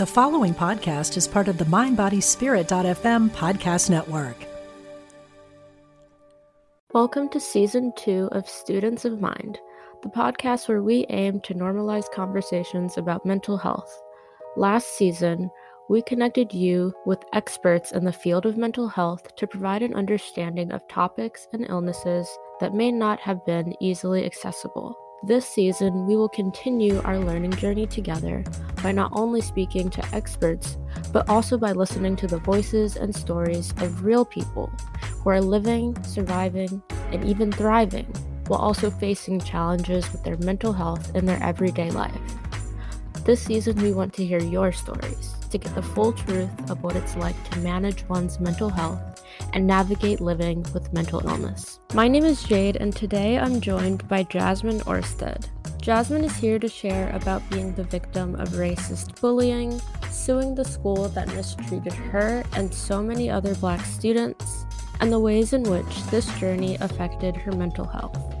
The following podcast is part of the MindBodySpirit.fm podcast network. Welcome to season two of Students of Mind, the podcast where we aim to normalize conversations about mental health. Last season, we connected you with experts in the field of mental health to provide an understanding of topics and illnesses that may not have been easily accessible. This season, we will continue our learning journey together by not only speaking to experts, but also by listening to the voices and stories of real people who are living, surviving, and even thriving while also facing challenges with their mental health in their everyday life. This season, we want to hear your stories to get the full truth of what it's like to manage one's mental health and navigate living with mental illness. My name is Jayde, and today I'm joined by Jasmine Orsted. Jasmine is here to share about being the victim of racist bullying, suing the school that mistreated her and so many other black students, and the ways in which this journey affected her mental health.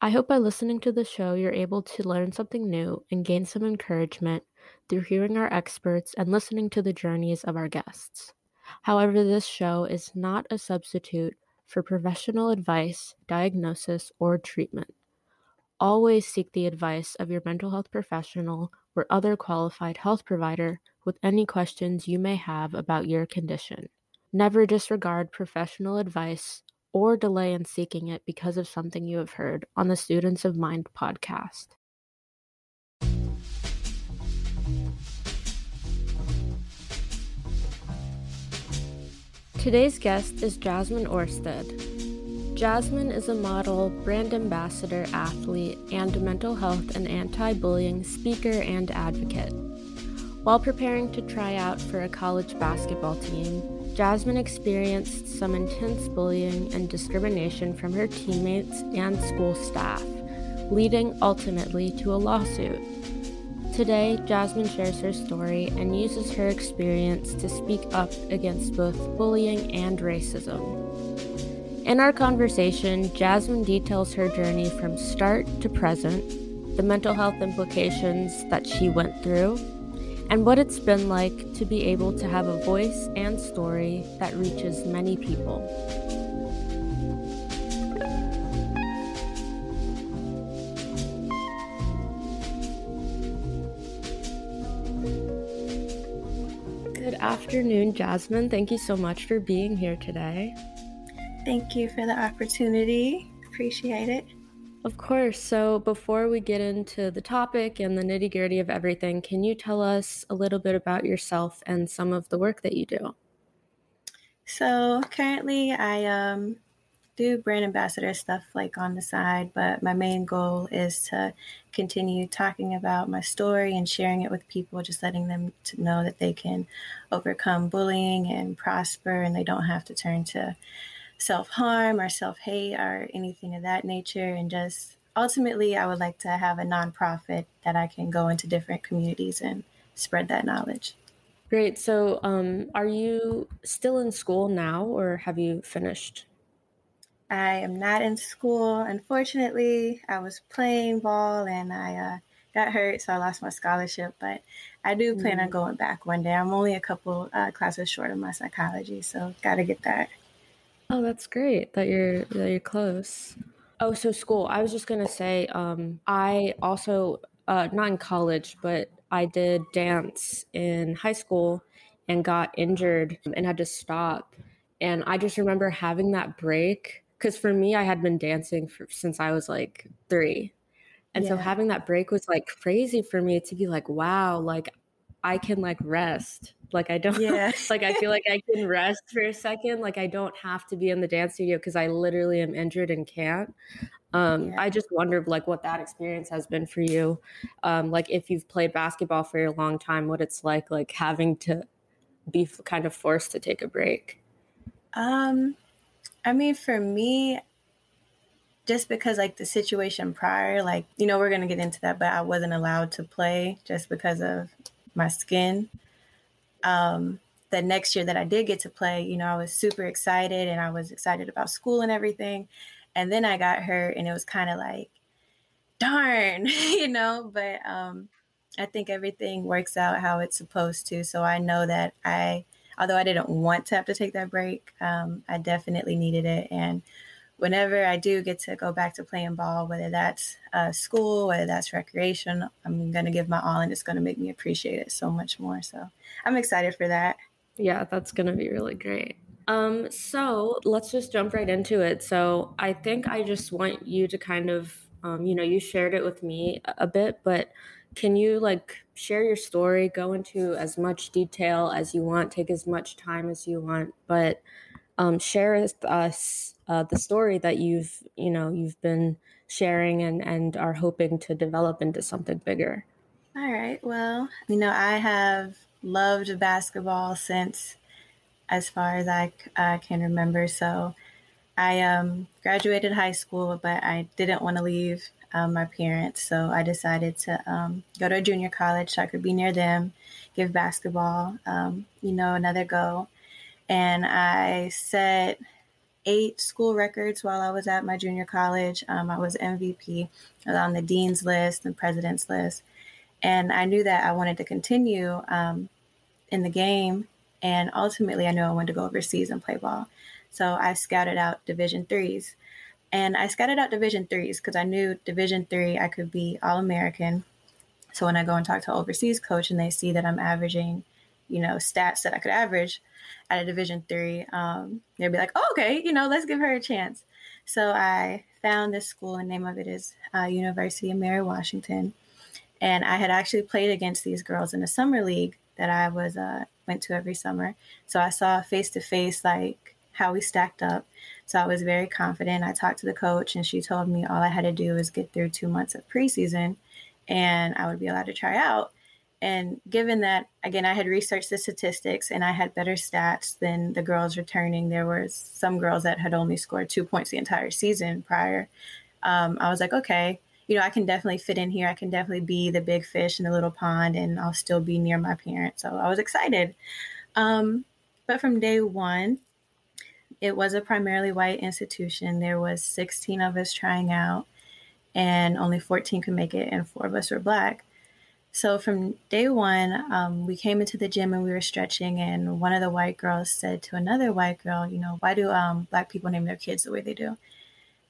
I hope by listening to the show, you're able to learn something new and gain some encouragement through hearing our experts and listening to the journeys of our guests. However, this show is not a substitute for professional advice, diagnosis, or treatment. Always seek the advice of your mental health professional or other qualified health provider with any questions you may have about your condition. Never disregard professional advice or delay in seeking it because of something you have heard on the Students of Mind podcast. Today's guest is Jasmine Orsted. Jasmine is a model, brand ambassador, athlete, and mental health and anti bullying speaker and advocate. While preparing to try out for a college basketball team, Jasmine experienced some intense bullying and discrimination from her teammates and school staff, leading ultimately to a lawsuit. Today, Jasmine shares her story and uses her experience to speak up against both bullying and racism. In our conversation, Jasmine details her journey from start to present, the mental health implications that she went through, and what it's been like to be able to have a voice and story that reaches many people. Good afternoon, Jasmine. Thank you so much for being here today. Thank you for the opportunity. Appreciate it. Of course. So, before we get into the topic and the nitty gritty of everything, can you tell us a little bit about yourself and some of the work that you do? So, currently, I um, do brand ambassador stuff like on the side, but my main goal is to continue talking about my story and sharing it with people, just letting them to know that they can overcome bullying and prosper and they don't have to turn to self harm or self hate or anything of that nature. And just ultimately, I would like to have a nonprofit that I can go into different communities and spread that knowledge. Great. So, um, are you still in school now or have you finished? I am not in school. Unfortunately, I was playing ball and I uh, got hurt, so I lost my scholarship. But I do plan mm-hmm. on going back one day. I'm only a couple uh, classes short of my psychology, so got to get that. Oh, that's great that you're that you're close. Oh, so school. I was just gonna say, um, I also uh, not in college, but I did dance in high school and got injured and had to stop. And I just remember having that break because for me, I had been dancing for, since I was like three. And yeah. so having that break was like crazy for me to be like, wow, like I can like rest Like I don't Yeah. like I feel like I can rest for a second. Like I don't have to be in the dance studio because I literally am injured and can't. Um, Yeah. I just wondered like what that experience has been for you. Um, like if you've played basketball for a long time, what it's like like having to be f- kind of forced to take a break. Um, I mean, for me, just because like the situation prior, like you know, we're gonna get into that, but I wasn't allowed to play just because of my skin. Um, the next year that I did get to play, you know, I was super excited and I was excited about school and everything. And then I got hurt, and it was kind of like, darn, you know. But um, I think everything works out how it's supposed to. So I know that I although I didn't want to have to take that break, um, I definitely needed it. And whenever I do get to go back to playing ball, whether that's uh, school, whether that's recreation, I'm going to give my all and it's going to make me appreciate it so much more. So I'm excited for that. Yeah, that's going to be really great. Um, so let's just jump right into it. So I think I just want you to kind of, um, you know, you shared it with me a a bit, but can you like share your story, go into as much detail as you want, take as much time as you want, but um, share with us uh, the story that you've, you know, you've been sharing and and are hoping to develop into something bigger. All right. Well, you know, I have loved basketball since as far as I uh, can remember. So I um, graduated high school, but I didn't want to leave um, my parents. So I decided to um, go to a junior college so I could be near them, give basketball, um, you know, another go. And I set eight school records while I was at my junior college. Um, I was MVP. I was on the dean's list and president's list. And I knew that I wanted to continue um, in the game. And ultimately, I knew I wanted to go overseas and play ball. So I scouted out Division threes. And I scouted out Division threes because I knew Division three I could be All American. So when I go and talk to an overseas coach and they see that I'm averaging, you know, stats that I could average at a Division three, um, they'd be like, oh, okay, you know, let's give her a chance. So I found this school, and name of it is uh, University of Mary Washington, and I had actually played against these girls in a summer league that I was uh, went to every summer. So I saw face to face like how we stacked up. So I was very confident. I talked to the coach, and she told me all I had to do was get through two months of preseason, and I would be allowed to try out. And given that, again, I had researched the statistics and I had better stats than the girls returning, there were some girls that had only scored two points the entire season prior. Um, I was like, okay, you know, I can definitely fit in here. I can definitely be the big fish in the little pond and I'll still be near my parents. So I was excited. Um, but from day one, it was a primarily white institution. There was 16 of us trying out and only 14 could make it and four of us were black. So from day one, um, we came into the gym and we were stretching, and one of the white girls said to another white girl, "You know, why do um, black people name their kids the way they do?"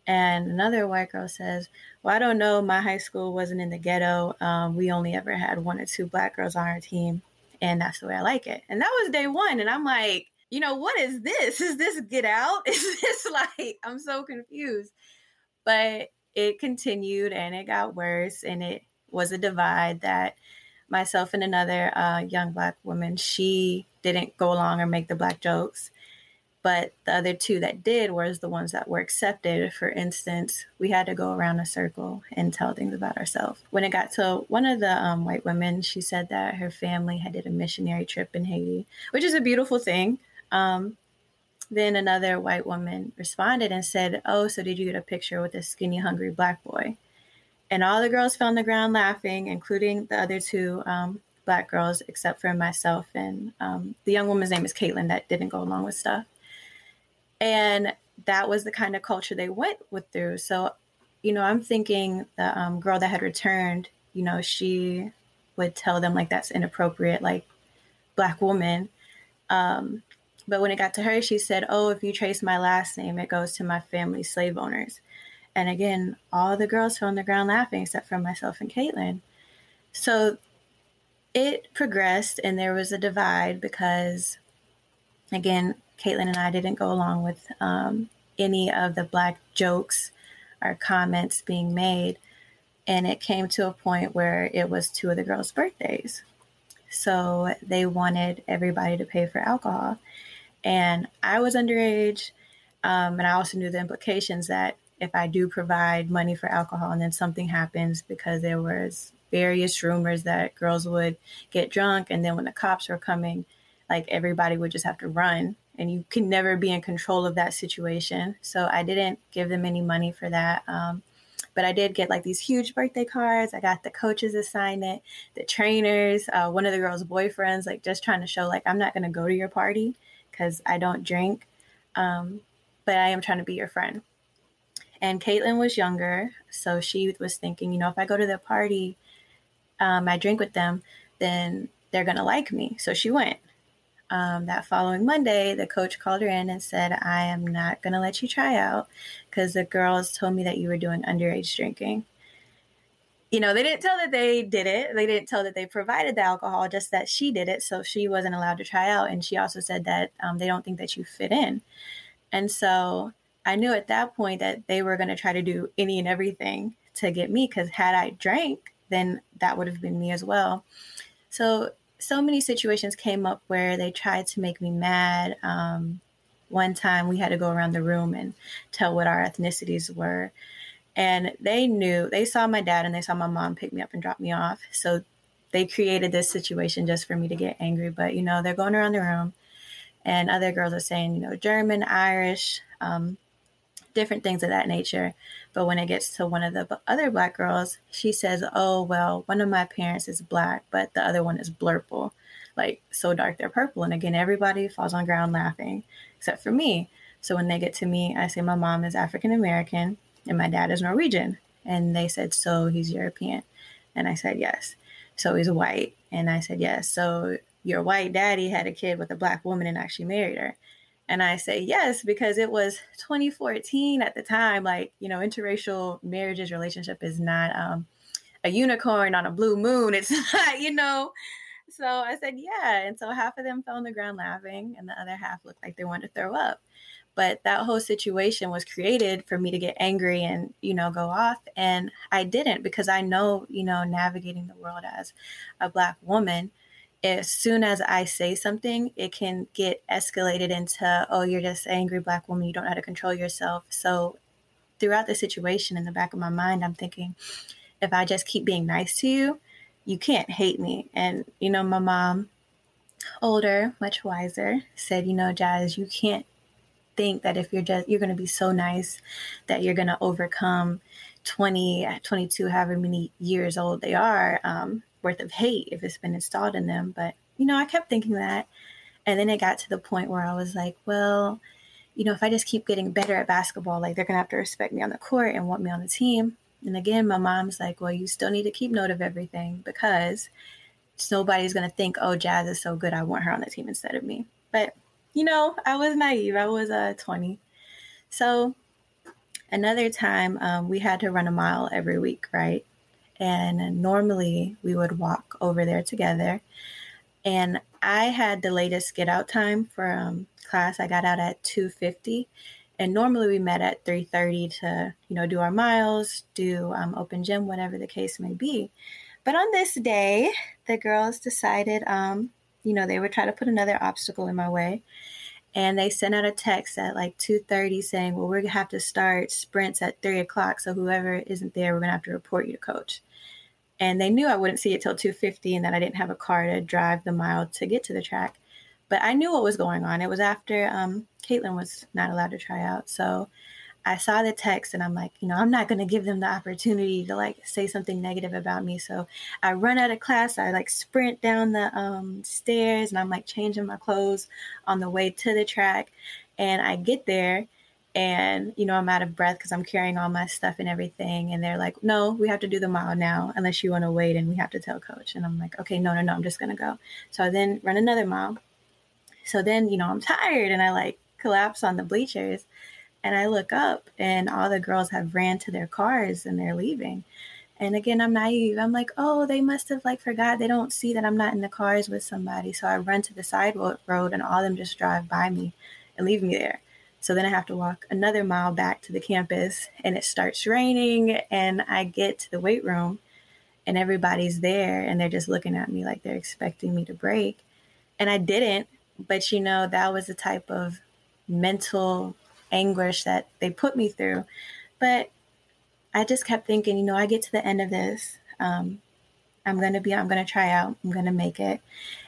And another white girl says, "Well, I don't know. My high school wasn't in the ghetto. Um, we only ever had one or two black girls on our team, and that's the way I like it." And that was day one, and I'm like, you know, what is this? Is this Get Out? Is this like? I'm so confused. But it continued, and it got worse, and it was a divide that myself and another uh, young black woman she didn't go along or make the black jokes. But the other two that did was the ones that were accepted. For instance we had to go around a circle and tell things about ourselves. When it got to one of the um, white women she said that her family had did a missionary trip in haiti which is a beautiful thing. Um, then another white woman responded and said oh so did you get a picture with a skinny hungry black boy and all the girls fell on the ground laughing, including the other two um, black girls, except for myself and um, the young woman's name is Caitlin that didn't go along with stuff. And that was the kind of culture they went with through. So, you know, I'm thinking the um, girl that had returned, you know, she would tell them like that's inappropriate, like black woman. Um, but when it got to her, she said, "Oh, if you trace my last name, it goes to my family slave owners." And again, all the girls fell on the ground laughing except for myself and Caitlin. So it progressed and there was a divide because, again, Caitlin and I didn't go along with um, any of the black jokes or comments being made. And it came to a point where it was two of the girls' birthdays. So they wanted everybody to pay for alcohol. And I was underage. Um, and I also knew the implications that if I do provide money for alcohol and then something happens because there was various rumors that girls would get drunk and then when the cops were coming, like everybody would just have to run and you can never be in control of that situation. So I didn't give them any money for that. Um, but I did get like these huge birthday cards. I got the coaches assignment, the trainers, uh, one of the girls' boyfriends, like just trying to show like I'm not going to go to your party because I don't drink, um, but I am trying to be your friend. And Caitlin was younger, so she was thinking, you know, if I go to the party, um, I drink with them, then they're gonna like me. So she went. Um, that following Monday, the coach called her in and said, I am not going to let you try out because the girls told me that you were doing underage drinking. You know, they didn't tell that they did it. They didn't tell that they provided the alcohol, just that she did it. So she wasn't allowed to try out. And she also said that um, they don't think that you fit in. And so I knew at that point that they were going to try to do any and everything to get me because had I drank, then that would have been me as well. So so many situations came up where they tried to make me mad. Um, one time we had to go around the room and tell what our ethnicities were. And they knew, they saw my dad and they saw my mom pick me up and drop me off. So they created this situation just for me to get angry. But, you know, they're going around the room and other girls are saying, you know, German, Irish, um, different things of that nature. But when it gets to one of the other black girls, she says, Oh, well, one of my parents is black, but the other one is blurple, like so dark they're purple. And again, everybody falls on ground laughing, except for me. So when they get to me, I say, My mom is African American and my dad is Norwegian. And they said, So he's European. And I said, Yes. So he's white. And I said, Yes. So your white daddy had a kid with a black woman and actually married her. And I say yes because it was 2014 at the time. Like, you know, interracial marriages, relationship is not um, a unicorn on a blue moon. It's not, you know. So I said, yeah. And so half of them fell on the ground laughing, and the other half looked like they wanted to throw up. But that whole situation was created for me to get angry and, you know, go off. And I didn't because I know, you know, navigating the world as a Black woman as soon as I say something, it can get escalated into, oh, you're just an angry black woman, you don't know how to control yourself. So throughout the situation in the back of my mind, I'm thinking, if I just keep being nice to you, you can't hate me. And, you know, my mom, older, much wiser, said, you know, Jazz, you can't think that if you're just, you're going to be so nice that you're going to overcome 20, 22, however many years old they are. Um, worth of hate if it's been installed in them. But, you know, I kept thinking that. And then it got to the point where I was like, well, you know, if I just keep getting better at basketball, like they're going to have to respect me on the court and want me on the team. And again, my mom's like, well, you still need to keep note of everything because nobody's going to think, oh, Jazz is so good. I want her on the team instead of me. But, you know, I was naive. I was uh, 20. So another time um, we had to run a mile every week, right? And normally we would walk over there together. And I had the latest get out time for um, class. I got out at 2:50, and normally we met at 3:30 to you know do our miles, do um, open gym, whatever the case may be. But on this day, the girls decided, um, you know, they would try to put another obstacle in my way, and they sent out a text at like 2.30 saying well we're going to have to start sprints at 3 o'clock so whoever isn't there we're going to have to report you to coach and they knew I wouldn't see it till 2:50 and that I didn't have a car to drive the mile to get to the track. But I knew what was going on. It was after um, Caitlin was not allowed to try out, so I saw the text and I'm like, you know, I'm not going to give them the opportunity to like say something negative about me. So I run out of class. I like sprint down the um, stairs and I'm like changing my clothes on the way to the track. And I get there and you know i'm out of breath because i'm carrying all my stuff and everything and they're like no we have to do the mile now unless you want to wait and we have to tell coach and i'm like okay no no no i'm just gonna go so i then run another mile so then you know i'm tired and i like collapse on the bleachers and i look up and all the girls have ran to their cars and they're leaving. And again i'm naive. I'm like oh they must have like forgot. They don't see that i'm not in the cars with somebody. So i run to the side road and all of them just drive by me and leave me there. So then I have to walk another mile back to the campus and it starts raining and I get to the weight room and everybody's there and they're just looking at me like they're expecting me to break. And I didn't, but you know, that was the type of mental anguish that they put me through. But I just kept thinking, you know, I get to the end of this. Um, I'm going to be, I'm going to try out, I'm going to make it.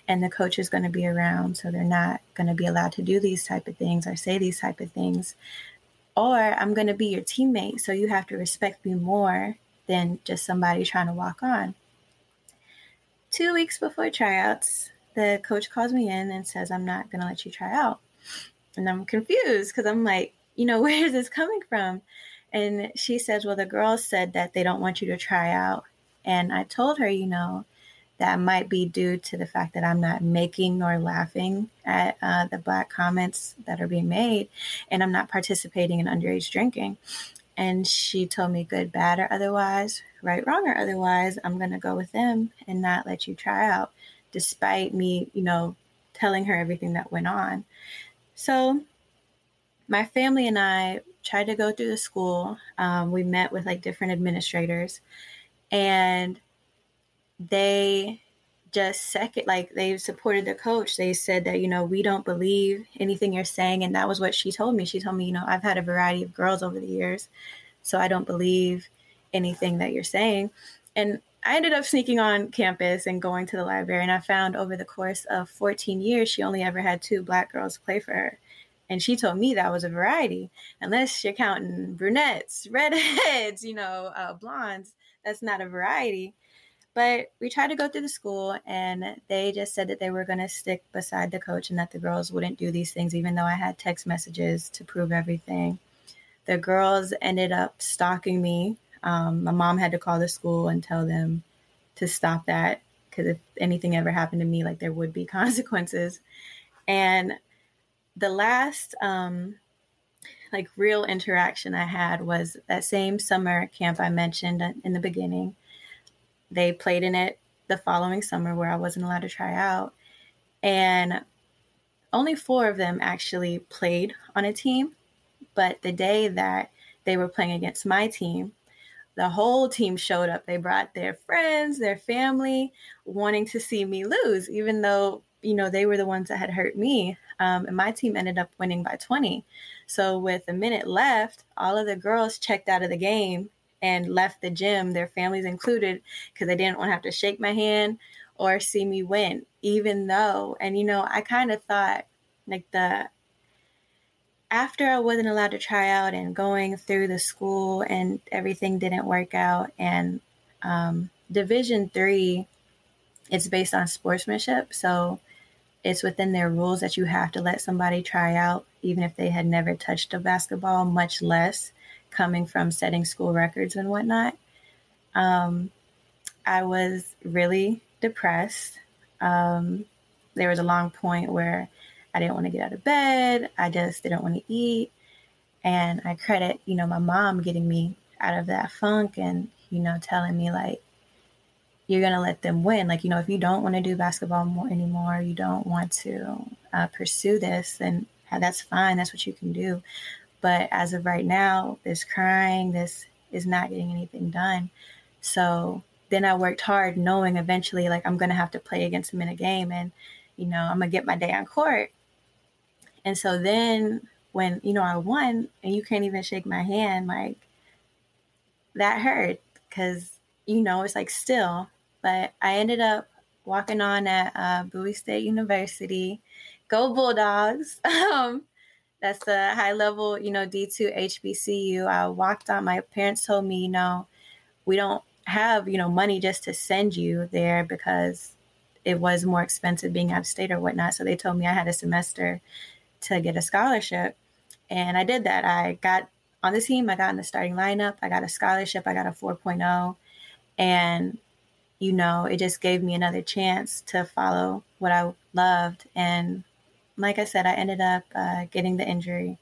And the coach is going to be around. So they're not going to be allowed to do these type of things or say these type of things. Or I'm going to be your teammate. So you have to respect me more than just somebody trying to walk on. Two weeks before tryouts, the coach calls me in and says, I'm not going to let you try out. And I'm confused because I'm like, you know, where is this coming from? And she says, Well, the girls said that they don't want you to try out. And I told her, you know, that might be due to the fact that I'm not making nor laughing at uh, the black comments that are being made, and I'm not participating in underage drinking. And she told me, good, bad, or otherwise, right, wrong, or otherwise, I'm going to go with them and not let you try out, despite me, you know, telling her everything that went on. So my family and I tried to go through the school. Um, we met with like different administrators, and they just second like they supported the coach. They said that you know we don't believe anything you're saying and that was what she told me. She told me you know i've had a variety of girls over the years so i don't believe anything that you're saying. And i ended up sneaking on campus and going to the library and i found over the course of 14 years she only ever had two black girls play for her and she told me that was a variety. Unless you're counting brunettes, redheads, you know, uh, blondes, that's not a variety. But we tried to go through the school, and they just said that they were going to stick beside the coach and that the girls wouldn't do these things, even though I had text messages to prove everything. The girls ended up stalking me. Um, my mom had to call the school and tell them to stop that because if anything ever happened to me, like there would be consequences. And the last um, like real interaction I had was that same summer camp I mentioned in the beginning. They played in it the following summer where I wasn't allowed to try out. And only four of them actually played on a team. But the day that they were playing against my team, the whole team showed up. They brought their friends, their family, wanting to see me lose, even though, you know, they were the ones that had hurt me. Um, and my team ended up winning by 20. So with a minute left, all of the girls checked out of the game and left the gym, their families included, because they didn't want to have to shake my hand or see me win, even though, and you know, I kind of thought like the after I wasn't allowed to try out and going through the school and everything didn't work out and um, division three it's based on sportsmanship so it's within their rules that you have to let somebody try out, even if they had never touched a basketball, much less coming from setting school records and whatnot. Um, I was really depressed. Um, there was a long point where I didn't want to get out of bed. I just didn't want to eat. And I credit, you know, my mom getting me out of that funk and, you know, telling me like, you're going to let them win. Like, you know, if you don't want to do basketball more anymore, you don't want to uh, pursue this, then that's fine. That's what you can do. But as of right now, this crying, this is not getting anything done. So then I worked hard knowing eventually, like, I'm going to have to play against them in a game and, you know, I'm going to get my day on court. And so then when, you know, I won and you can't even shake my hand, like, that hurt because, you know, it's like still but I ended up walking on at uh, Bowie State University. Go Bulldogs! um, that's the high level, you know, D2 HBCU. I walked on. My parents told me, you know, we don't have, you know, money just to send you there because it was more expensive being out of state or whatnot. So they told me I had a semester to get a scholarship. And I did that. I got on the team, I got in the starting lineup, I got a scholarship, I got a 4.0. And you know, it just gave me another chance to follow what I loved. And like I said, I ended up uh, getting the injury,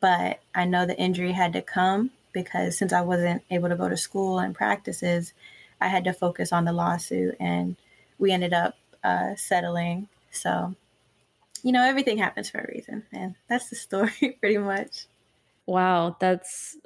but I know the injury had to come because since I wasn't able to go to school and practices, I had to focus on the lawsuit, and we ended up uh, settling. So, you know, everything happens for a reason, and that's the story pretty much. Wow, that's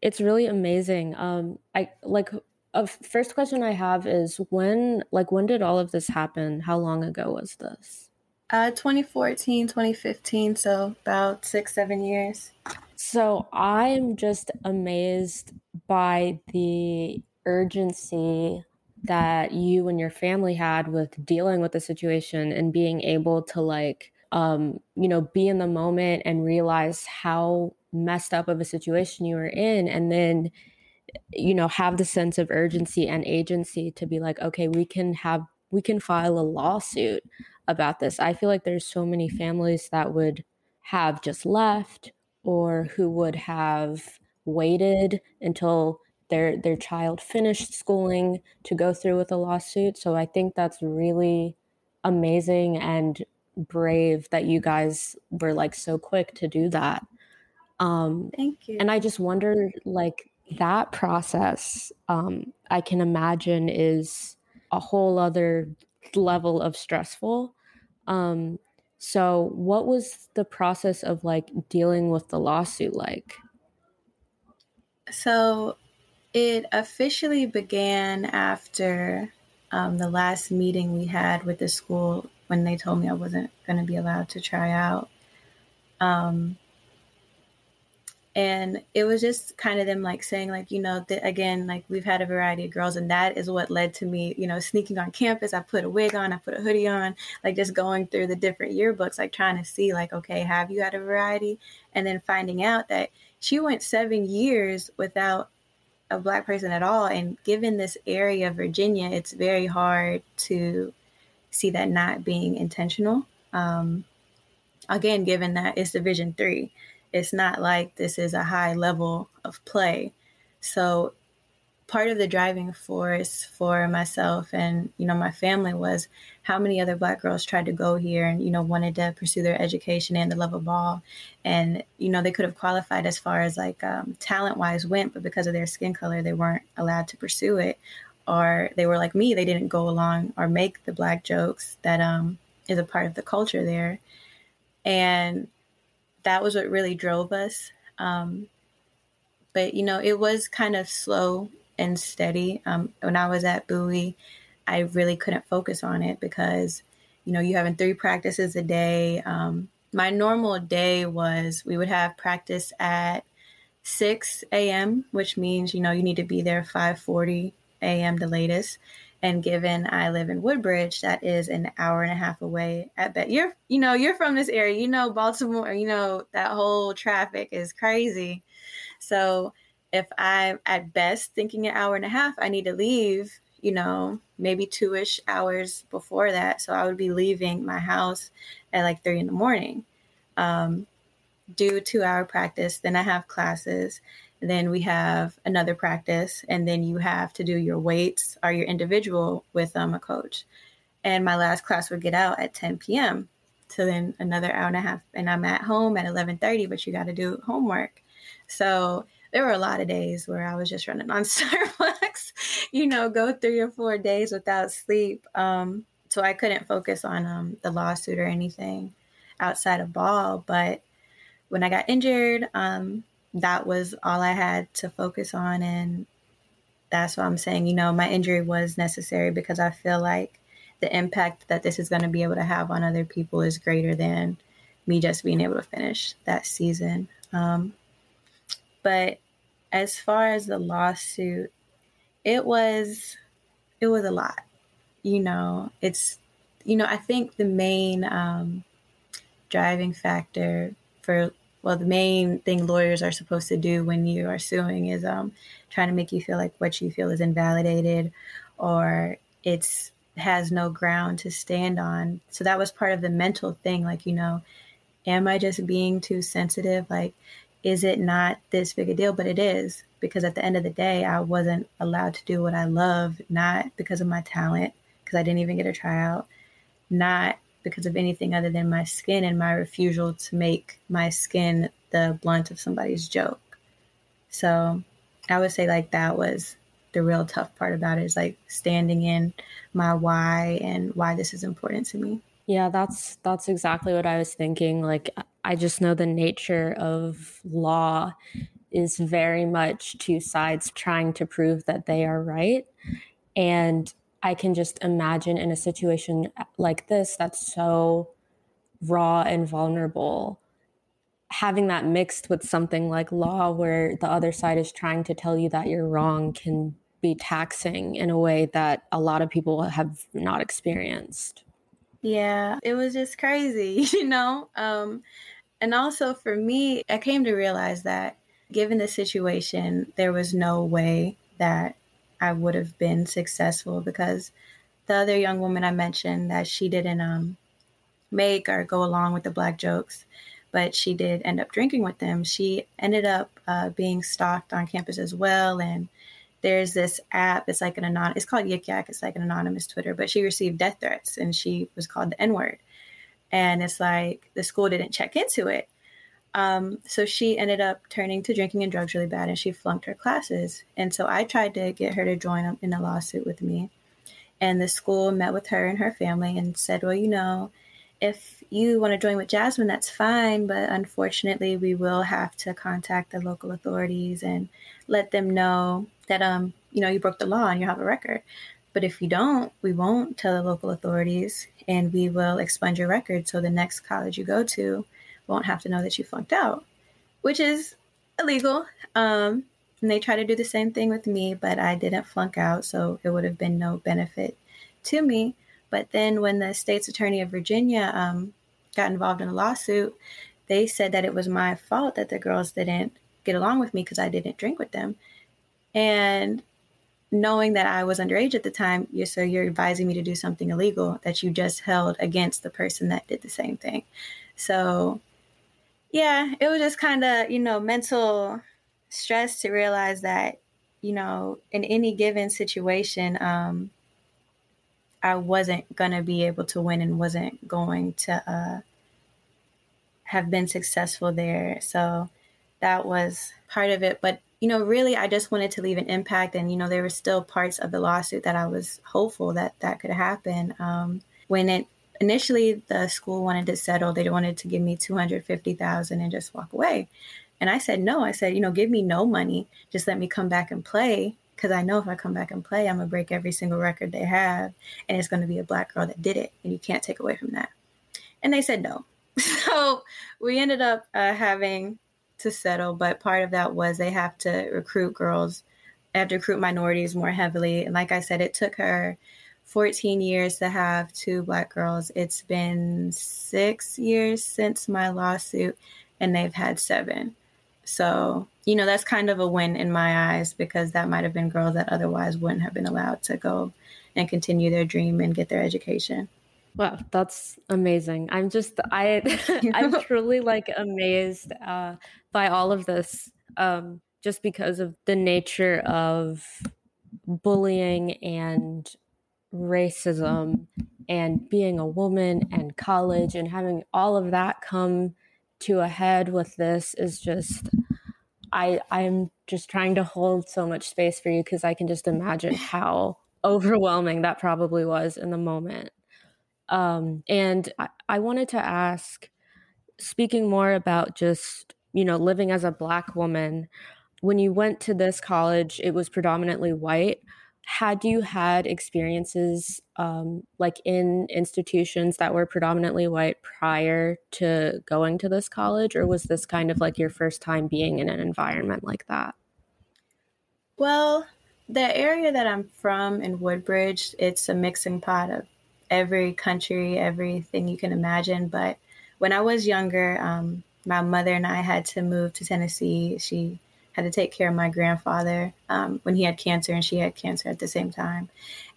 it's really amazing. Um, I like uh, first question I have is when, like, when did all of this happen? How long ago was this? Uh, 2014, 2015, so about six, seven years. So I'm just amazed by the urgency that you and your family had with dealing with the situation and being able to like um, you know be in the moment and realize how messed up of a situation you were in and then you know have the sense of urgency and agency to be like okay we can have we can file a lawsuit about this. I feel like there's so many families that would have just left or who would have waited until their their child finished schooling to go through with a lawsuit. So I think that's really amazing and brave that you guys were like so quick to do that. Um, Thank you. And I just wonder, like that process, um, I can imagine is a whole other level of stressful. Um, so, what was the process of like dealing with the lawsuit like? So, it officially began after um, the last meeting we had with the school when they told me I wasn't going to be allowed to try out. Um, and it was just kind of them like saying like you know that again like we've had a variety of girls and that is what led to me you know sneaking on campus i put a wig on i put a hoodie on like just going through the different yearbooks like trying to see like okay have you had a variety and then finding out that she went seven years without a black person at all. And given this area of Virginia, it's very hard to see that not being intentional. Um, again, given that it's Division three, it's not like this is a high level of play. So part of the driving force for myself and you know my family was how many other black girls tried to go here and you know wanted to pursue their education and the love of ball and you know they could have qualified as far as like um, talent wise went but because of their skin color they weren't allowed to pursue it. Or they were like me they didn't go along or make the black jokes that um, is a part of the culture there. And that was what really drove us. Um, but you know it was kind of slow and steady. Um, when I was at Bowie, I really couldn't focus on it because, you know, you having three practices a day. Um, my normal day was we would have practice at 6 a.m., which means, you know, you need to be there 5:40 a.m. the latest. And given I live in Woodbridge, that is an hour and a half away. I bet you're, you know, you're from this area. You know, Baltimore. You know that whole traffic is crazy. So if I'm at best thinking an hour and a half, I need to leave, you know, maybe two ish hours before that. So I would be leaving my house at like three in the morning. Um, do two hour practice, then I have classes, then we have another practice, and then you have to do your weights or your individual with um, a coach. And my last class would get out at 10 p.m. So then another hour and a half, and I'm at home at 11:30, but you got to do homework. So there were a lot of days where I was just running on Starbucks, you know, go three or four days without sleep. Um, so I couldn't focus on um, the lawsuit or anything outside of ball. But when I got injured, um, that was all I had to focus on. And that's why I'm saying, you know, my injury was necessary because I feel like the impact that this is going to be able to have on other people is greater than me just being able to finish that season. Um, but as far as the lawsuit, it was it was a lot. You know, it's you know, I think the main um, driving factor for well, the main thing lawyers are supposed to do when you are suing is um, trying to make you feel like what you feel is invalidated or it's has no ground to stand on. So that was part of the mental thing. Like, you know, am I just being too sensitive? Like, is it not this big a deal? But it is because at the end of the day, I wasn't allowed to do what I love, not because of my talent, because I didn't even get a tryout, not because of anything other than my skin and my refusal to make my skin the blunt of somebody's joke. So I would say like that was the real tough part about it is like standing in my why and why this is important to me. Yeah, that's that's exactly what I was thinking. Like I just know the nature of law is very much two sides trying to prove that they are right. And I can just imagine in a situation like this that's so raw and vulnerable, having that mixed with something like law where the other side is trying to tell you that you're wrong can be taxing in a way that a lot of people have not experienced. Yeah, it was just crazy, you know? Um, and also for me, I came to realize that given the situation, there was no way that I would have been successful because the other young woman I mentioned that she didn't um, make or go along with the black jokes, but she did end up drinking with them. She ended up uh, being stalked on campus as well. And there's this app, it's like an anonymous, it's called Yik Yak, it's like an anonymous Twitter, but she received death threats and she was called the N word. And it's like the school didn't check into it. Um, so she ended up turning to drinking and drugs really bad and she flunked her classes. And so I tried to get her to join in a lawsuit with me. And the school met with her and her family and said, well, you know, if you want to join with Jasmine, that's fine. But unfortunately, we will have to contact the local authorities and let them know that, um, you know, you broke the law and you have a record. But if you don't, we won't tell the local authorities and we will expunge your record. So the next college you go to, won't have to know that you flunked out, which is illegal. Um, and they try to do the same thing with me, but I didn't flunk out, so it would have been no benefit to me. But then when the state's attorney of Virginia um, got involved in a lawsuit, they said that it was my fault that the girls didn't get along with me because I didn't drink with them. And knowing that I was underage at the time, you're, so you're advising me to do something illegal that you just held against the person that did the same thing. So yeah, it was just kind of, you know, mental stress to realize that, you know, in any given situation, um, I wasn't going to be able to win and wasn't going to uh, have been successful there. So that was part of it. But, you know, really, I just wanted to leave an impact. And, you know, there were still parts of the lawsuit that I was hopeful that that could happen. Um, when it initially the school wanted to settle. They wanted to give me 250,000 and just walk away. And I said, no, I said, you know, give me no money. Just let me come back and play. Cause I know if I come back and play, I'm gonna break every single record they have. And it's gonna be a black girl that did it. And you can't take away from that. And they said no. So we ended up uh, having to settle. But part of that was they have to recruit girls, they have to recruit minorities more heavily. And like I said, it took her 14 years to have two black girls. It's been six years since my lawsuit, and they've had seven. So, you know, that's kind of a win in my eyes because that might have been girls that otherwise wouldn't have been allowed to go and continue their dream and get their education. Wow, that's amazing. I'm just I I'm truly like amazed uh, by all of this um, just because of the nature of bullying and racism and being a woman and college and having all of that come to a head with this is just I I'm just trying to hold so much space for you because I can just imagine how overwhelming that probably was in the moment. Um, and I, I wanted to ask, speaking more about just you know living as a black woman, when you went to this college, it was predominantly white. Had you had experiences um, like in institutions that were predominantly white prior to going to this college or was this kind of like your first time being in an environment like that? Well the area that i'm from in woodbridge it's a mixing pot of every country everything you can imagine but when i was younger um, my mother and i had to move to tennessee she had to take care of my grandfather um, when he had cancer and she had cancer at the same time.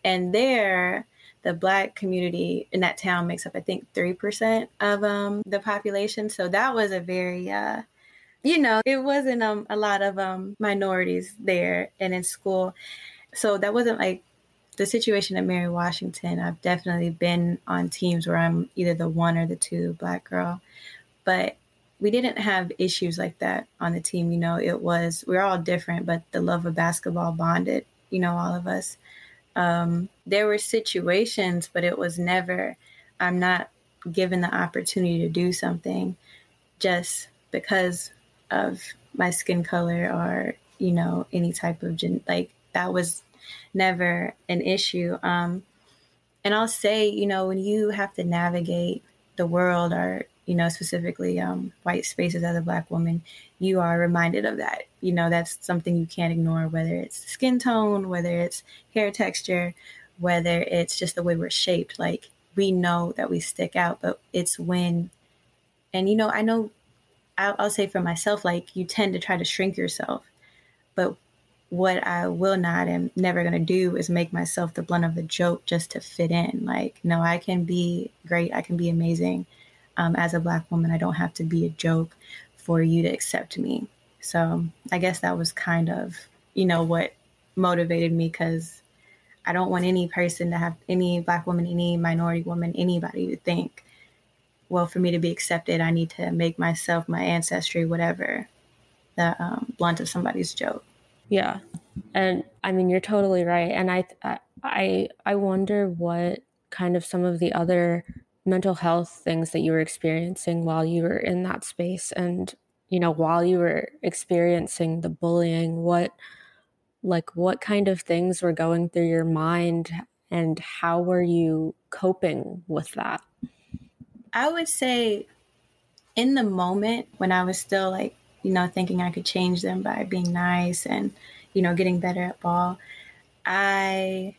And there, the black community in that town makes up, I think, 3% of um, the population. So that was a very, uh, you know, it wasn't um, a lot of um, minorities there and in school. So that wasn't like the situation at Mary Washington. I've definitely been on teams where I'm either the one or the two black girl. But we didn't have issues like that on the team. You know, it was, we're all different, but the love of basketball bonded, you know, all of us. Um, there were situations, but it was never, I'm not given the opportunity to do something just because of my skin color or you know any type of gen like that was never an issue. Um and i'll say you know when you have to navigate the world or you know specifically um white spaces as a black woman you are reminded of that. You know that's something you can't ignore whether it's skin tone whether it's hair texture whether it's just the way we're shaped. Like we know that we stick out but it's when and you know i know I'll, I'll say for myself like you tend to try to shrink yourself but what I will not and never going to do is make myself the blunt of the joke just to fit in. Like, no, I can be great. I can be amazing. Um, as a black woman, I don't have to be a joke for you to accept me. So I guess that was kind of, you know, what motivated me because I don't want any person to have any black woman, any minority woman, anybody to think, well, for me to be accepted, I need to make myself, my ancestry, whatever, the um, blunt of somebody's joke. Yeah. And I mean, you're totally right. And I, I, I wonder what kind of some of the other mental health things that you were experiencing while you were in that space and, you know, while you were experiencing the bullying, what, like, what kind of things were going through your mind and how were you coping with that? I would say in the moment when I was still like you know, thinking I could change them by being nice and, you know, getting better at ball. I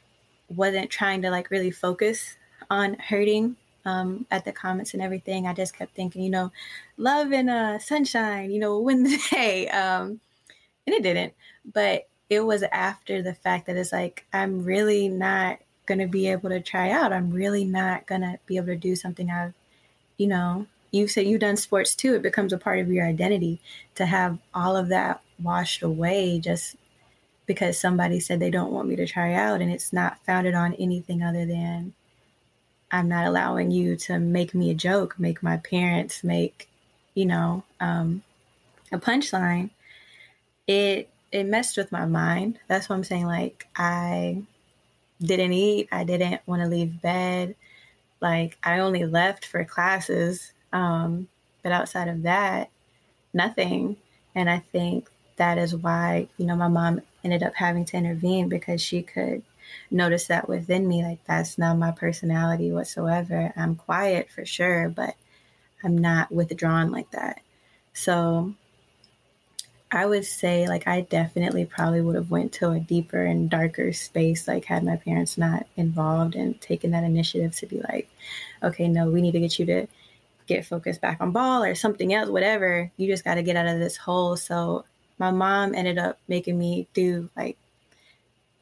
wasn't trying to like really focus on hurting um, at the comments and everything. I just kept thinking, you know, love and uh, sunshine, you know, win the day. Um, and it didn't. But it was after the fact that it's like, I'm really not going to be able to try out. I'm really not going to be able to do something I've, you know, you said you've done sports too, it becomes a part of your identity to have all of that washed away just because somebody said they don't want me to try out and it's not founded on anything other than I'm not allowing you to make me a joke, make my parents make, you know, um, a punchline. It it messed with my mind. That's what I'm saying. Like I didn't eat. I didn't want to leave bed. Like I only left for classes um, but outside of that, nothing. And I think that is why, you know, my mom ended up having to intervene because she could notice that within me. Like, that's not my personality whatsoever. I'm quiet for sure, but I'm not withdrawn like that. So I would say like I definitely probably would have went to a deeper and darker space like had my parents not involved and taken that initiative to be like okay no we need to get you to get focused back on ball or something else, whatever. You just got to get out of this hole. So my mom ended up making me do like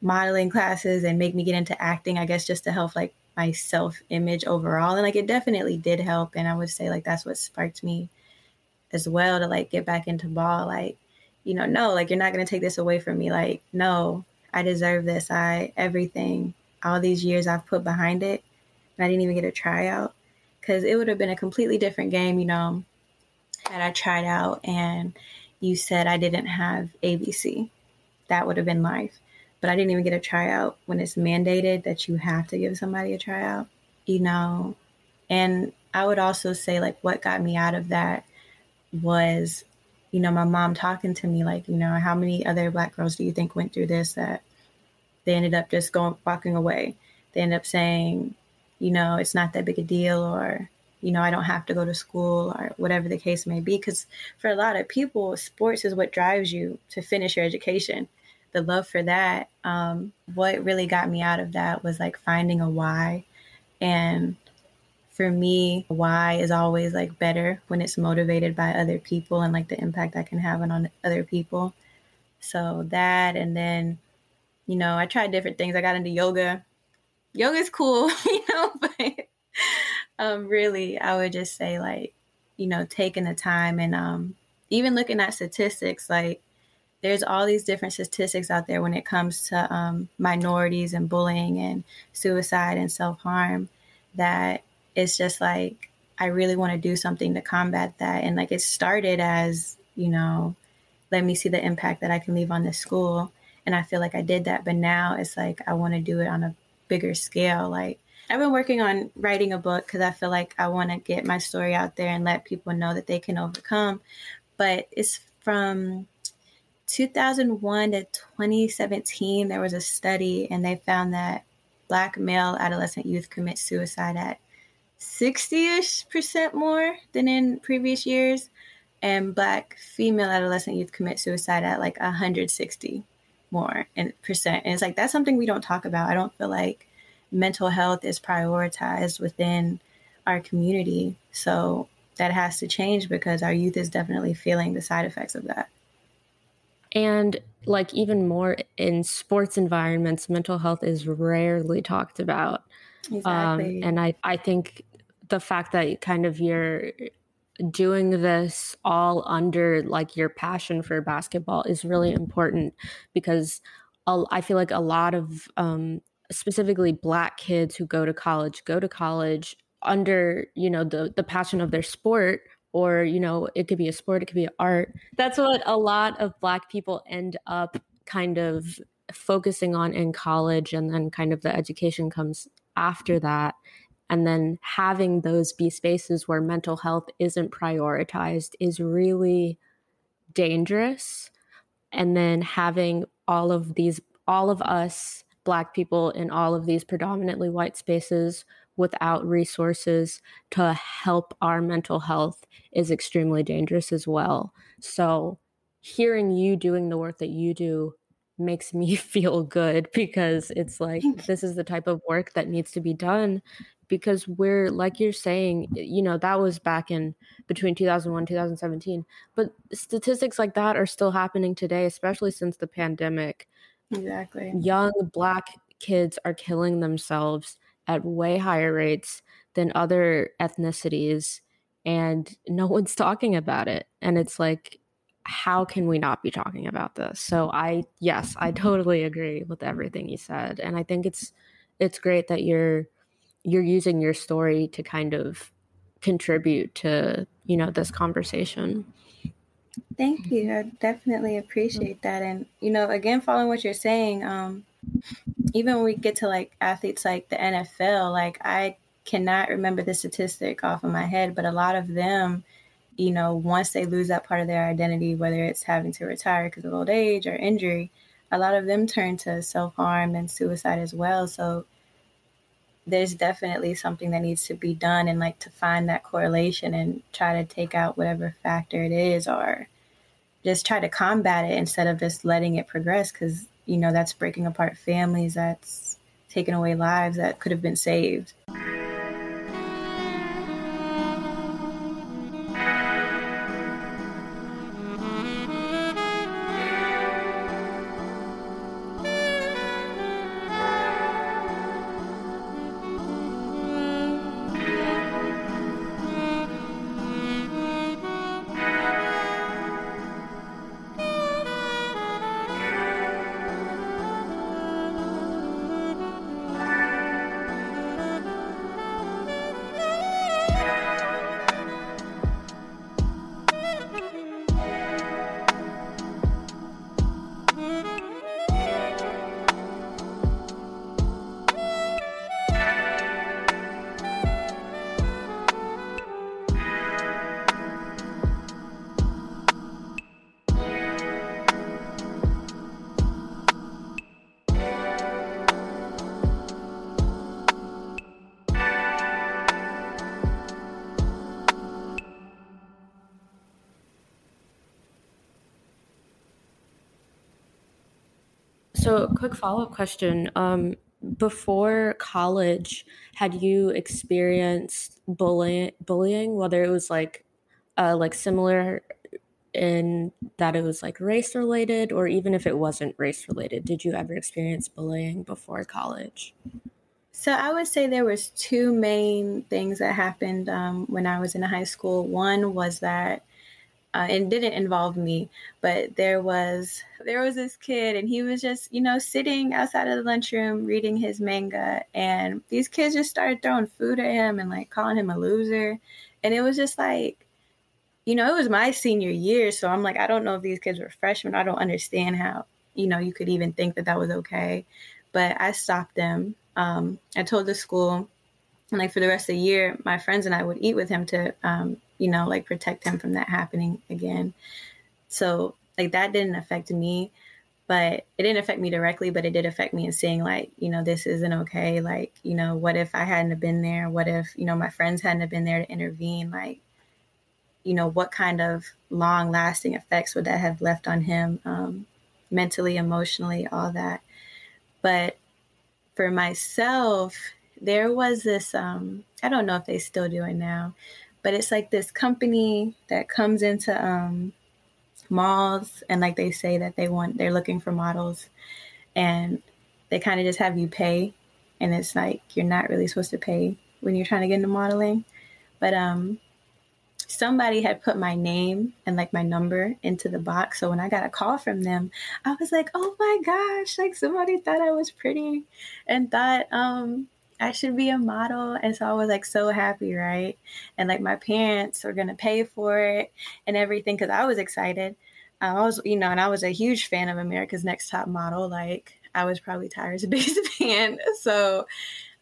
modeling classes and make me get into acting, I guess, just to help like my self image overall. And like it definitely did help. And I would say like that's what sparked me as well to like get back into ball. Like, you know, no, like you're not going to take this away from me. Like, no, I deserve this. I, everything, all these years I've put behind it. I didn't even get a tryout because it would have been a completely different game, you know, had I tried out and you said I didn't have ABC. That would have been life. But I didn't even get a tryout when it's mandated that you have to give somebody a tryout, you know. And I would also say, like, what got me out of that was, you know, my mom talking to me, like, you know, how many other black girls do you think went through this that they ended up just going, walking away? They ended up saying, you know, it's not that big a deal or, you know, I don't have to go to school or whatever the case may be. Because for a lot of people, sports is what drives you to finish your education. The love for that, um, what really got me out of that was like finding a why. And for me, why is always like better when it's motivated by other people and like the impact I can have on other people. So that, and then, you know, I tried different things. I got into yoga yoga's cool, you know, but um, really, I would just say like, you know, taking the time and um, even looking at statistics, like there's all these different statistics out there when it comes to um, minorities and bullying and suicide and self harm that it's just like I really want to do something to combat that. And like it started as, you know, let me see the impact that I can leave on this school. And I feel like I did that. But now it's like I want to do it on a bigger scale. Like I've been working on writing a book because I feel like I want to get my story out there and let people know that they can overcome. But it's from 2001 to 2017, there was a study, and they found that Black male adolescent youth commit suicide at 60 ish percent more than in previous years, and Black female adolescent youth commit suicide at like 160 more in percent. And it's like that's something we don't talk about. I don't feel like mental health is prioritized within our community. So that has to change because our youth is definitely feeling the side effects of that. And like even more in sports environments, mental health is rarely talked about. Exactly. Um, and I, I think the fact that kind of you're doing this all under like your passion for basketball is really important because I feel like a lot of um, specifically black kids who go to college go to college under you know the the passion of their sport or you know it could be a sport it could be art. That's what a lot of black people end up kind of focusing on in college and then kind of the education comes after that and then having those be spaces where mental health isn't prioritized is really dangerous. And then having all of these all of us black people in all of these predominantly white spaces without resources to help our mental health is extremely dangerous as well. So, hearing you doing the work that you do makes me feel good because it's like this is the type of work that needs to be done because we're like you're saying you know that was back in between 2001 2017 but statistics like that are still happening today especially since the pandemic. Exactly. Young black kids are killing themselves at way higher rates than other ethnicities and no one's talking about it and it's like how can we not be talking about this? So i yes i totally agree with everything you said and i think it's it's great that you're you're using your story to kind of contribute to you know this conversation. Thank you. I definitely appreciate that. And you know again following what you're saying um even when we get to like athletes like the NFL, like I cannot remember the statistic off of my head, but a lot of them, you know, once they lose that part of their identity, whether it's having to retire because of old age or injury, a lot of them turn to self harm and suicide as well. So there's definitely something that needs to be done and like to find that correlation and try to take out whatever factor it is or just try to combat it instead of just letting it progress because you know, that's breaking apart families, that's taking away lives that could have been saved. So, quick follow up question. Um, before college, had you experienced bullying? Bullying, whether it was like, uh, like similar in that it was like race related, or even if it wasn't race related, did you ever experience bullying before college? So I would say there was two main things that happened um, when I was in high school. One was that uh, and didn't involve me but there was there was this kid and he was just you know sitting outside of the lunchroom reading his manga and these kids just started throwing food at him and like calling him a loser. And it was just like you know it was my senior year so i'm like i don't know if these kids were freshmen. I don't understand how you know you could even think that that was okay. But i stopped them. Um, i told the school and like for the rest of the year my friends and i would eat with him to um, you know, like protect him from that happening again. so like that didn't affect me but it didn't affect me directly but it did affect me in seeing like you know this isn't okay. Like you know what if i hadn't have been there? What if you know my friends hadn't have been there to intervene? Like you know what kind of long lasting effects would that have left on him um, mentally emotionally all that? But for myself there was this um, i don't know if they still do it now but it's like this company that comes into um, malls and like they say that they want they're looking for models and they kind of just have you pay and it's like you're not really supposed to pay when you're trying to get into modeling. But um somebody had put my name and like my number into the box so when i got a call from them i was like oh my gosh like somebody thought i was pretty and thought um I should be a model. And so I was like so happy, right? And like my parents were going to pay for it and everything because I was excited. I was, you know, and I was a huge fan of America's Next Top Model. Like I was probably Tyra's biggest fan. So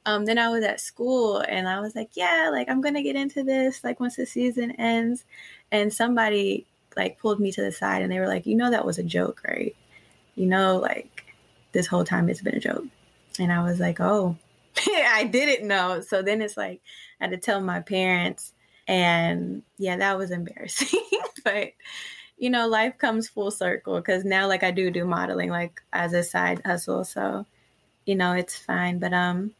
um, then I was at school and I was like, yeah, like I'm going to get into this like once the season ends. And somebody like pulled me to the side and they were like, you know, that was a joke, right? You know, like this whole time it's been a joke. And I was like, oh, I didn't know. So then it's like I had to tell my parents, and yeah, that was embarrassing. but you know, life comes full circle because now, like, I do do modeling like as a side hustle. So you know, it's fine. But um,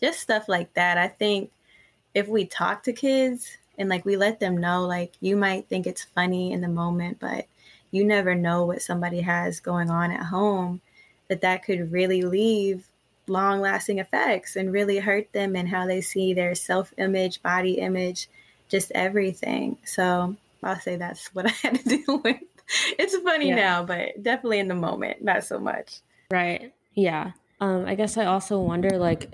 just stuff like that. I think if we talk to kids and like we let them know, like you might think it's funny in the moment, but you never know what somebody has going on at home that that could really leave long lasting effects and really hurt them and how they see their self image, body image, just everything. So I'll say that's what I had to deal with. It's funny yeah. now, but definitely in the moment, not so much. Right. Yeah. Um, I guess I also wonder, like,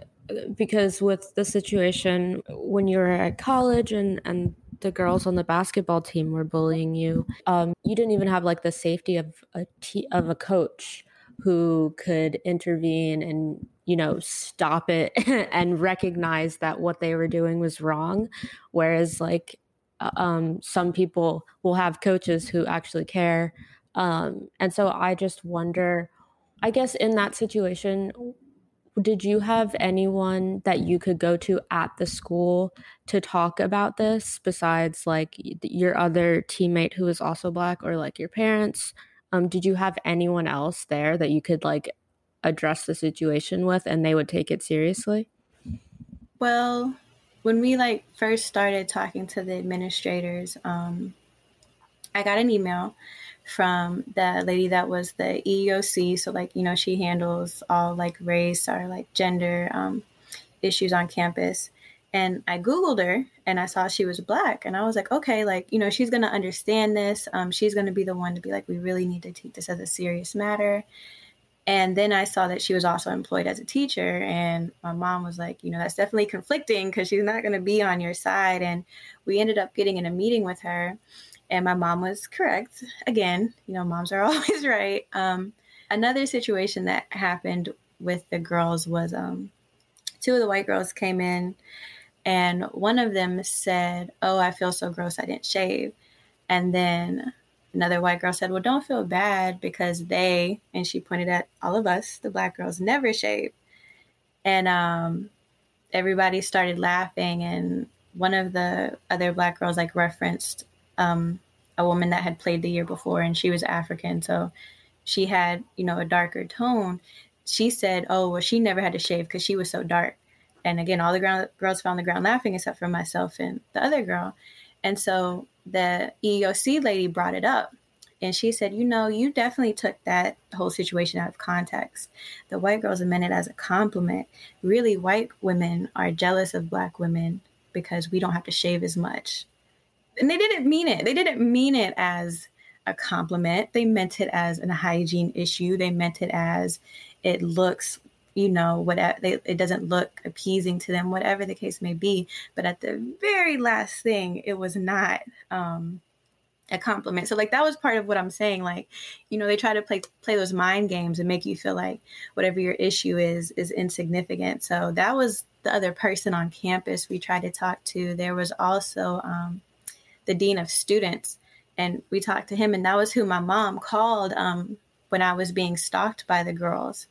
because with the situation when you were at college and and the girls on the basketball team were bullying you, um, you didn't even have like the safety of a t- of a coach who could intervene and you know stop it and recognize that what they were doing was wrong. Whereas like uh, um, some people will have coaches who actually care. Um, and so i just wonder i guess in that situation did you have anyone that you could go to at the school to talk about this besides like your other teammate who was also black or like your parents? Um, did you have anyone else there that you could like address the situation with and they would take it seriously? Well, when we like first started talking to the administrators, um, I got an email from the lady that was the EEOC. So like, you know, she handles all like race or like gender um, issues on campus. And I Googled her and I saw she was black. And I was like, okay, like, you know, she's going to understand this. Um, she's going to be the one to be like, we really need to take this as a serious matter. And then I saw that she was also employed as a teacher. And my mom was like, you know, that's definitely conflicting because she's not going to be on your side. And we ended up getting in a meeting with her. And my mom was correct. Again, you know, moms are always right. Um, another situation that happened with the girls was um, two of the white girls came in, and one of them said, Oh, I feel so gross, I didn't shave. And then another white girl said, Well, don't feel bad because they, and she pointed at all of us, the black girls, never shave. And um, everybody started laughing. And one of the other black girls, like, referenced um, a woman that had played the year before, and she was African. So she had, you know, a darker tone. She said, Oh, well, she never had to shave because she was so dark. And again, all the ground, girls fell on the ground laughing except for myself and the other girl. And so the EEOC lady brought it up. And she said, You know, you definitely took that whole situation out of context. The white girls meant it as a compliment. Really, white women are jealous of black women because we don't have to shave as much. And they didn't mean it. They didn't mean it as a compliment. They meant it as a hygiene issue. They meant it as it looks you know whatever it doesn't look appeasing to them whatever the case may be. But at the very last thing it was not um a compliment. So like that was part of what i'm saying like you know they try to play play those mind games and make you feel like whatever your issue is is insignificant. So that was the other person on campus we tried to talk to. There was also um, the dean of students and we talked to him, and that was who my mom called um, when I was being stalked by the girls.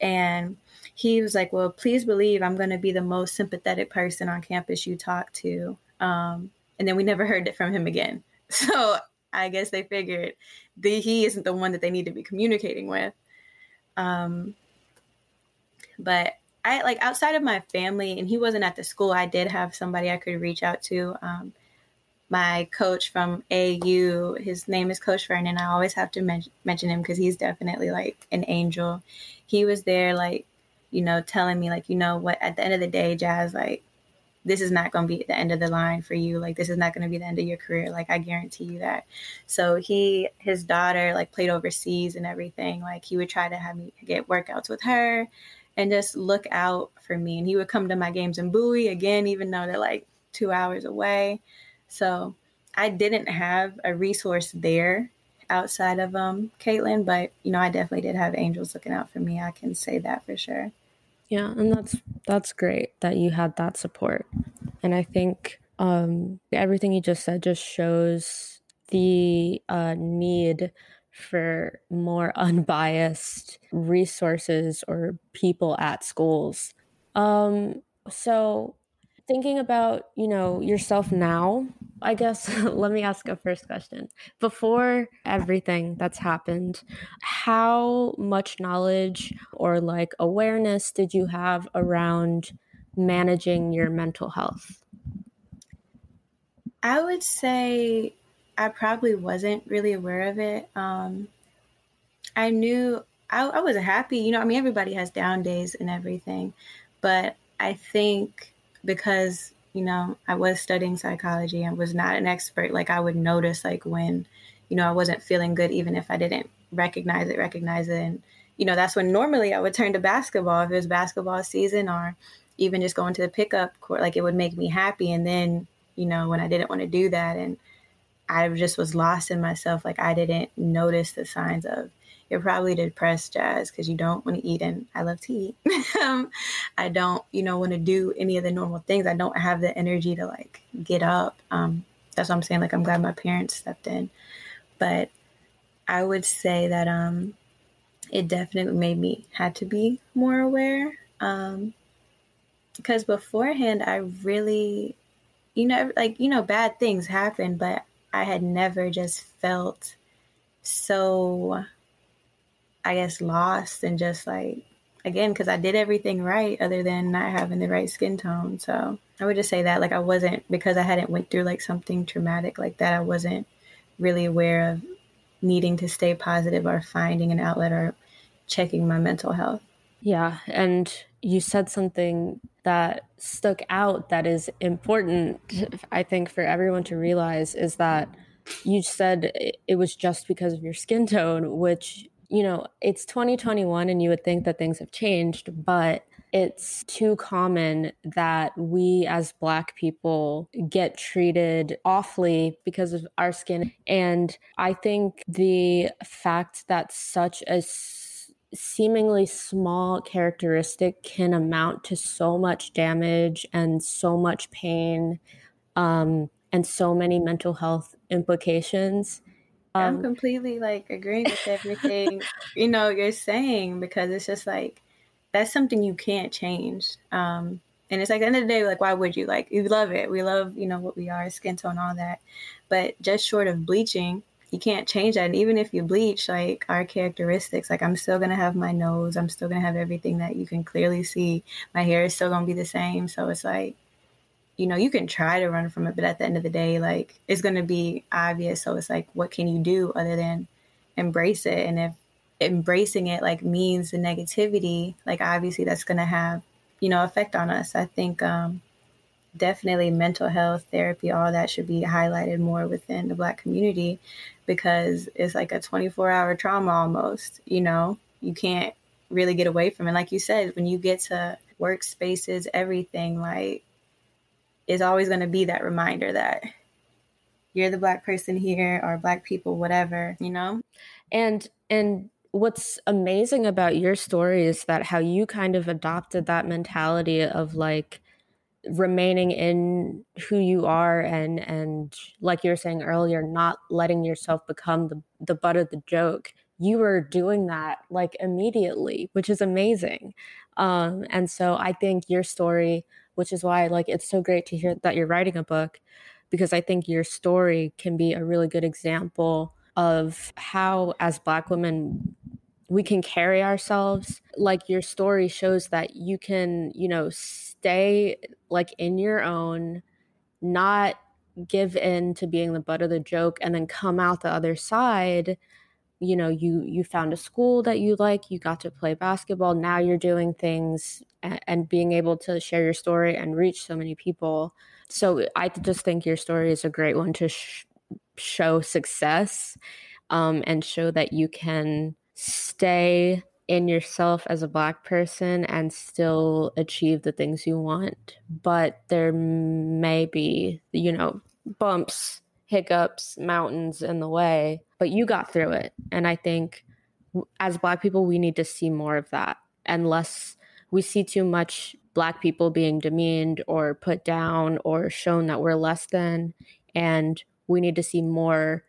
And he was like, Well, please believe I'm going to be the most sympathetic person on campus you talk to. Um, and then we never heard it from him again. So I guess they figured the, he isn't the one that they need to be communicating with. Um, but I like outside of my family, and he wasn't at the school, I did have somebody I could reach out to. Um, my coach from AAU, his name is Coach Vernon. I always have to men- mention him because he's definitely like an angel. He was there, like, you know, telling me, like, you know what, at the end of the day, Jazz, like, this is not going to be the end of the line for you. Like, this is not going to be the end of your career. Like, I guarantee you that. So he, his daughter, like, played overseas and everything. Like, he would try to have me get workouts with her and just look out for me. And he would come to my games in Bowie again, even though they're like two hours away. So I didn't have a resource there outside of um Caitlin, but you know, I definitely did have angels looking out for me. I can say that for sure. Yeah, and that's that's great that you had that support. And I think um, everything you just said just shows the uh, need for more unbiased resources or people at schools. Um, so thinking about, you know, yourself now, I guess let me ask a first question. Before everything that's happened, how much knowledge or like awareness did you have around managing your mental health? I would say I probably wasn't really aware of it. Um, I knew I, I wasn't happy. You know, I mean, everybody has down days and everything, but I think because you know I was studying psychology and was not an expert, like I would notice like when you know I wasn't feeling good, even if I didn't recognize it, recognize it, and you know that's when normally I would turn to basketball if it was basketball season or even just going to the pickup court. Like it would make me happy, and then you know when I didn't want to do that and I just was lost in myself. Like I didn't notice the signs of you're probably depressed, Jazz, because you don't want to eat. And I love to eat. um, I don't, you know, want to do any of the normal things. I don't have the energy to like get up. Um, that's what I'm saying. Like I'm glad my parents stepped in, but I would say that um, it definitely made me had to be more aware. Um, because beforehand, I really, you know, like you know, bad things happen, but I had never just felt so I guess lost and just like again because I did everything right other than not having the right skin tone. So I would just say that like I wasn't because I hadn't went through like something traumatic like that. I wasn't really aware of needing to stay positive or finding an outlet or checking my mental health. Yeah, and you said something that stuck out that is important I think for everyone to realize is that you said it was just because of your skin tone which you know, it's 2021 and you would think that things have changed, but it's too common that we as Black people get treated awfully because of our skin. And I think the fact that such a seemingly small characteristic can amount to so much damage and so much pain um, and so many mental health implications um, I'm completely like agreeing with everything you know you're saying because it's just like that's something you can't change. Um, and it's like at the end of the day, like why would you? Like you love it. We love you know what we are, skin tone, all that. But just short of bleaching, you can't change that. And even if you bleach, like our characteristics, like I'm still gonna have my nose. I'm still gonna have everything that you can clearly see. My hair is still gonna be the same. So it's like you know, you can try to run from it, but at the end of the day, like it's going to be obvious. So it's like, what can you do other than embrace it? And if embracing it like means the negativity, like obviously that's going to have, you know, effect on us. I think um, definitely mental health therapy, all that should be highlighted more within the Black community because it's like a 24 hour trauma almost, you know, you can't really get away from it. Like you said, when you get to workspaces, everything, like is always going to be that reminder that you're the black person here or black people whatever you know? And and what's amazing about your story is that how you kind of adopted that mentality of like remaining in who you are and and like you were saying earlier not letting yourself become the the butt of the joke. You were doing that like immediately which is amazing. Um and so i think your story which is why like it's so great to hear that you're writing a book because i think your story can be a really good example of how as black women we can carry ourselves. Like your story shows that you can you know stay like in your own not give in to being the butt of the joke and then come out the other side you know you you found a school that you like you got to play basketball now you're doing things and, and being able to share your story and reach so many people. So i just think your story is a great one to sh- show success um, and show that you can stay in yourself as a black person and still achieve the things you want but there may be you know bumps hiccups mountains in the way but you got through it and i think as black people we need to see more of that and less we see too much black people being demeaned or put down or shown that we're less than and we need to see more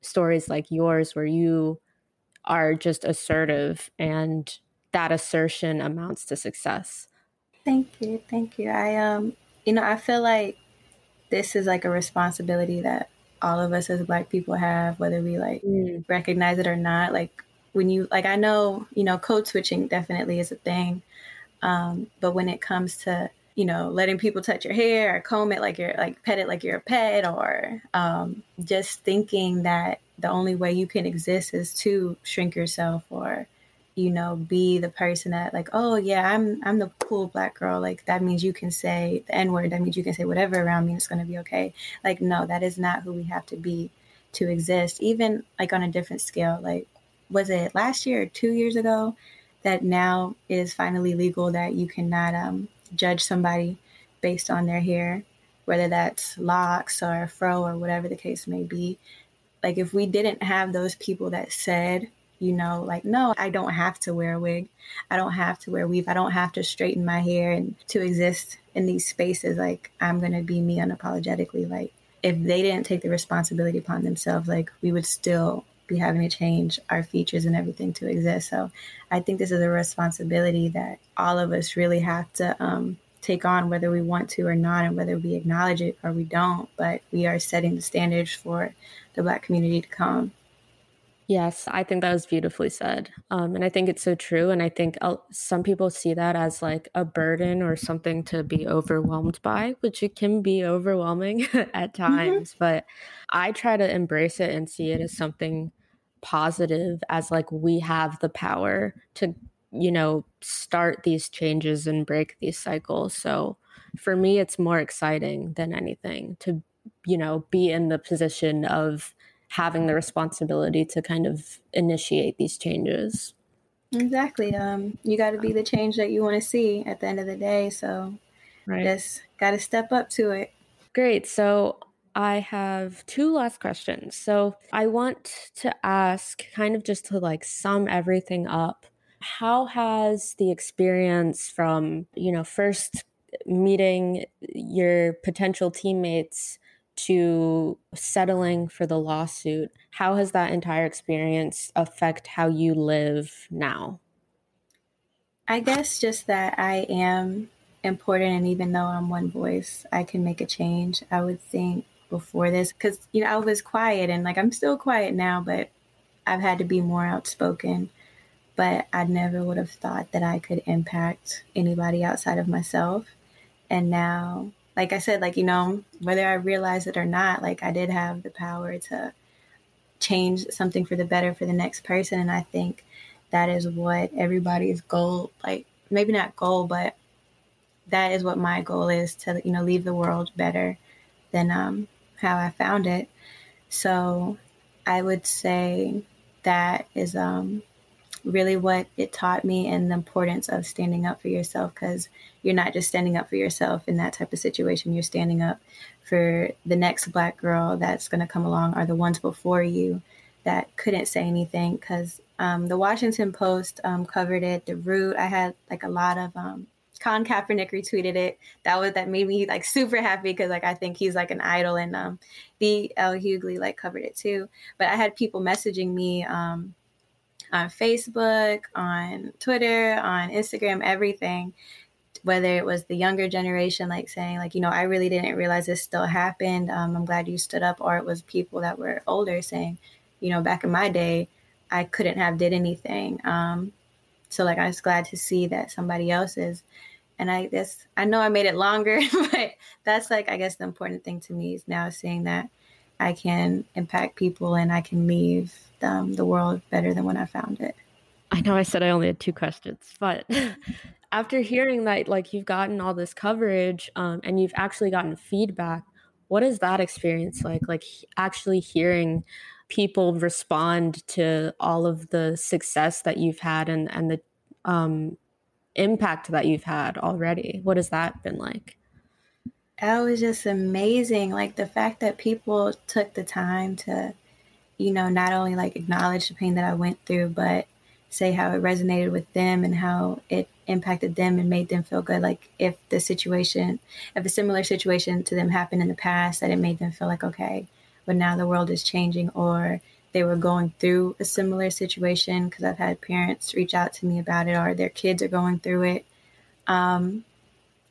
stories like yours where you are just assertive and that assertion amounts to success. Thank you. Thank you. I um you know, I feel like this is like a responsibility that all of us as black people have whether we like mm. recognize it or not. Like when you like I know, you know, code switching definitely is a thing. Um but when it comes to you know, letting people touch your hair or comb it like you're like pet it like you're a pet or um, just thinking that the only way you can exist is to shrink yourself or you know be the person that like oh yeah i'm i'm the cool black girl like that means you can say the n word that means you can say whatever around me it's going to be okay. Like no that is not who we have to be to exist even like on a different scale like was it last year or two years ago that now is finally legal that you cannot um, judge somebody based on their hair whether that's locks or fro or whatever the case may be? Like if we didn't have those people that said you know like no i don't have to wear a wig. I don't have to wear weave. I don't have to straighten my hair and to exist in these spaces. Like i'm going to be me unapologetically. Like if they didn't take the responsibility upon themselves like we would still be having to change our features and everything to exist. So i think this is a responsibility that all of us really have to um, take on whether we want to or not and whether we acknowledge it or we don't. But we are setting the standards for the black community to come yes i think that was beautifully said um, and i think it's so true and i think uh, some people see that as like a burden or something to be overwhelmed by which it can be overwhelming at mm-hmm. times mm-hmm. but i try to embrace it and see it as something positive as like we have the power to you know, start these changes and break these cycles. So for me, it's more exciting than anything to, you know, be in the position of having the responsibility to kind of initiate these changes. Exactly. Um, you got to be the change that you want to see at the end of the day. So right. just got to step up to it. Great. So I have two last questions. So I want to ask, kind of just to like sum everything up, how has the experience from, you know, first meeting your potential teammates to settling for the lawsuit, how has that entire experience affect how you live now? I guess just that I am important and even though I'm one voice, I can make a change. I would think before this cuz you know I was quiet and like I'm still quiet now, but I've had to be more outspoken but I never would have thought that I could impact anybody outside of myself. And now, like I said, like, you know, whether I realized it or not, like I did have the power to change something for the better for the next person. And I think that is what everybody's goal, like maybe not goal, but that is what my goal is to, you know, leave the world better than um, how I found it. So I would say that is um, really what it taught me and the importance of standing up for yourself because you're not just standing up for yourself in that type of situation you're standing up for the next black girl that's going to come along or the ones before you that couldn't say anything because um, the washington post um, covered it the root i had like a lot of um, Colin Kaepernick retweeted it. That was that made me like super happy because like I think he's like an idol, and um, D.L. Hughley like covered it too. But I had people messaging me um, on Facebook, on Twitter, on Instagram, everything. Whether it was the younger generation, like saying, like, you know, I really didn't realize this still happened. Um, I'm glad you stood up, or it was people that were older saying, you know, back in my day, I couldn't have did anything. Um, so like I was glad to see that somebody else is and I guess I know I made it longer, but that's like I guess the important thing to me is now seeing that I can impact people and I can leave um, the world better than when I found it. I know I said I only had two questions, but after hearing that, like you've gotten all this coverage um, and you've actually gotten feedback, what is that experience like? Like actually hearing people respond to all of the success that you've had and and the um, impact that you've had already. What has that been like? That was just amazing. Like the fact that people took the time to, you know, not only like acknowledge the pain that I went through, but say how it resonated with them and how it impacted them and made them feel good. Like if the situation, if a similar situation to them happened in the past, that it made them feel like, okay, but now the world is changing or they were going through a similar situation because I've had parents reach out to me about it or their kids are going through it. Um,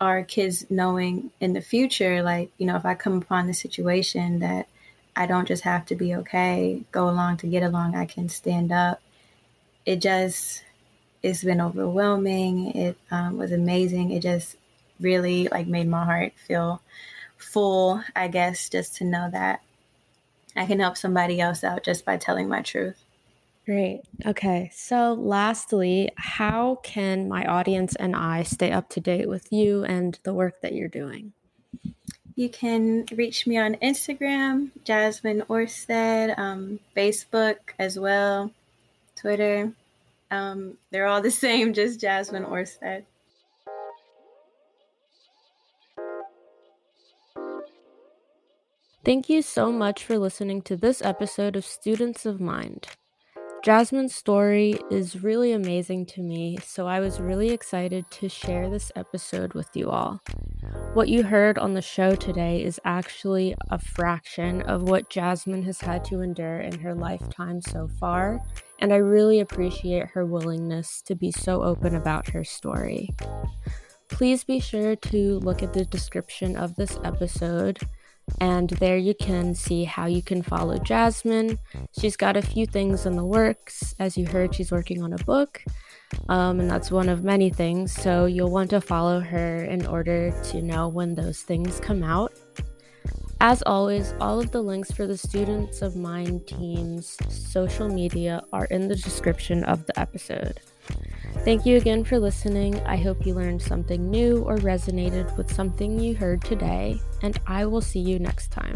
our kids knowing in the future, like, you know, if I come upon the situation that I don't just have to be okay, go along to get along, I can stand up. It just, it's been overwhelming. It um, was amazing. It just really like made my heart feel full, I guess, just to know that I can help somebody else out just by telling my truth. Great. Okay. So, lastly, how can my audience and I stay up to date with you and the work that you're doing? You can reach me on Instagram, Jasmine Orsted, um, Facebook as well, Twitter. Um, they're all the same, just Jasmine Orsted. Thank you so much for listening to this episode of Students of Mind. Jasmine's story is really amazing to me, so I was really excited to share this episode with you all. What you heard on the show today is actually a fraction of what Jasmine has had to endure in her lifetime so far, and I really appreciate her willingness to be so open about her story. Please be sure to look at the description of this episode and there you can see how you can follow Jasmine. She's got a few things in the works. As you heard, she's working on a book, um, and that's one of many things. So you'll want to follow her in order to know when those things come out. As always, all of the links for the Students of Mind team's social media are in the description of the episode. Thank you again for listening. I hope you learned something new or resonated with something you heard today, and I will see you next time.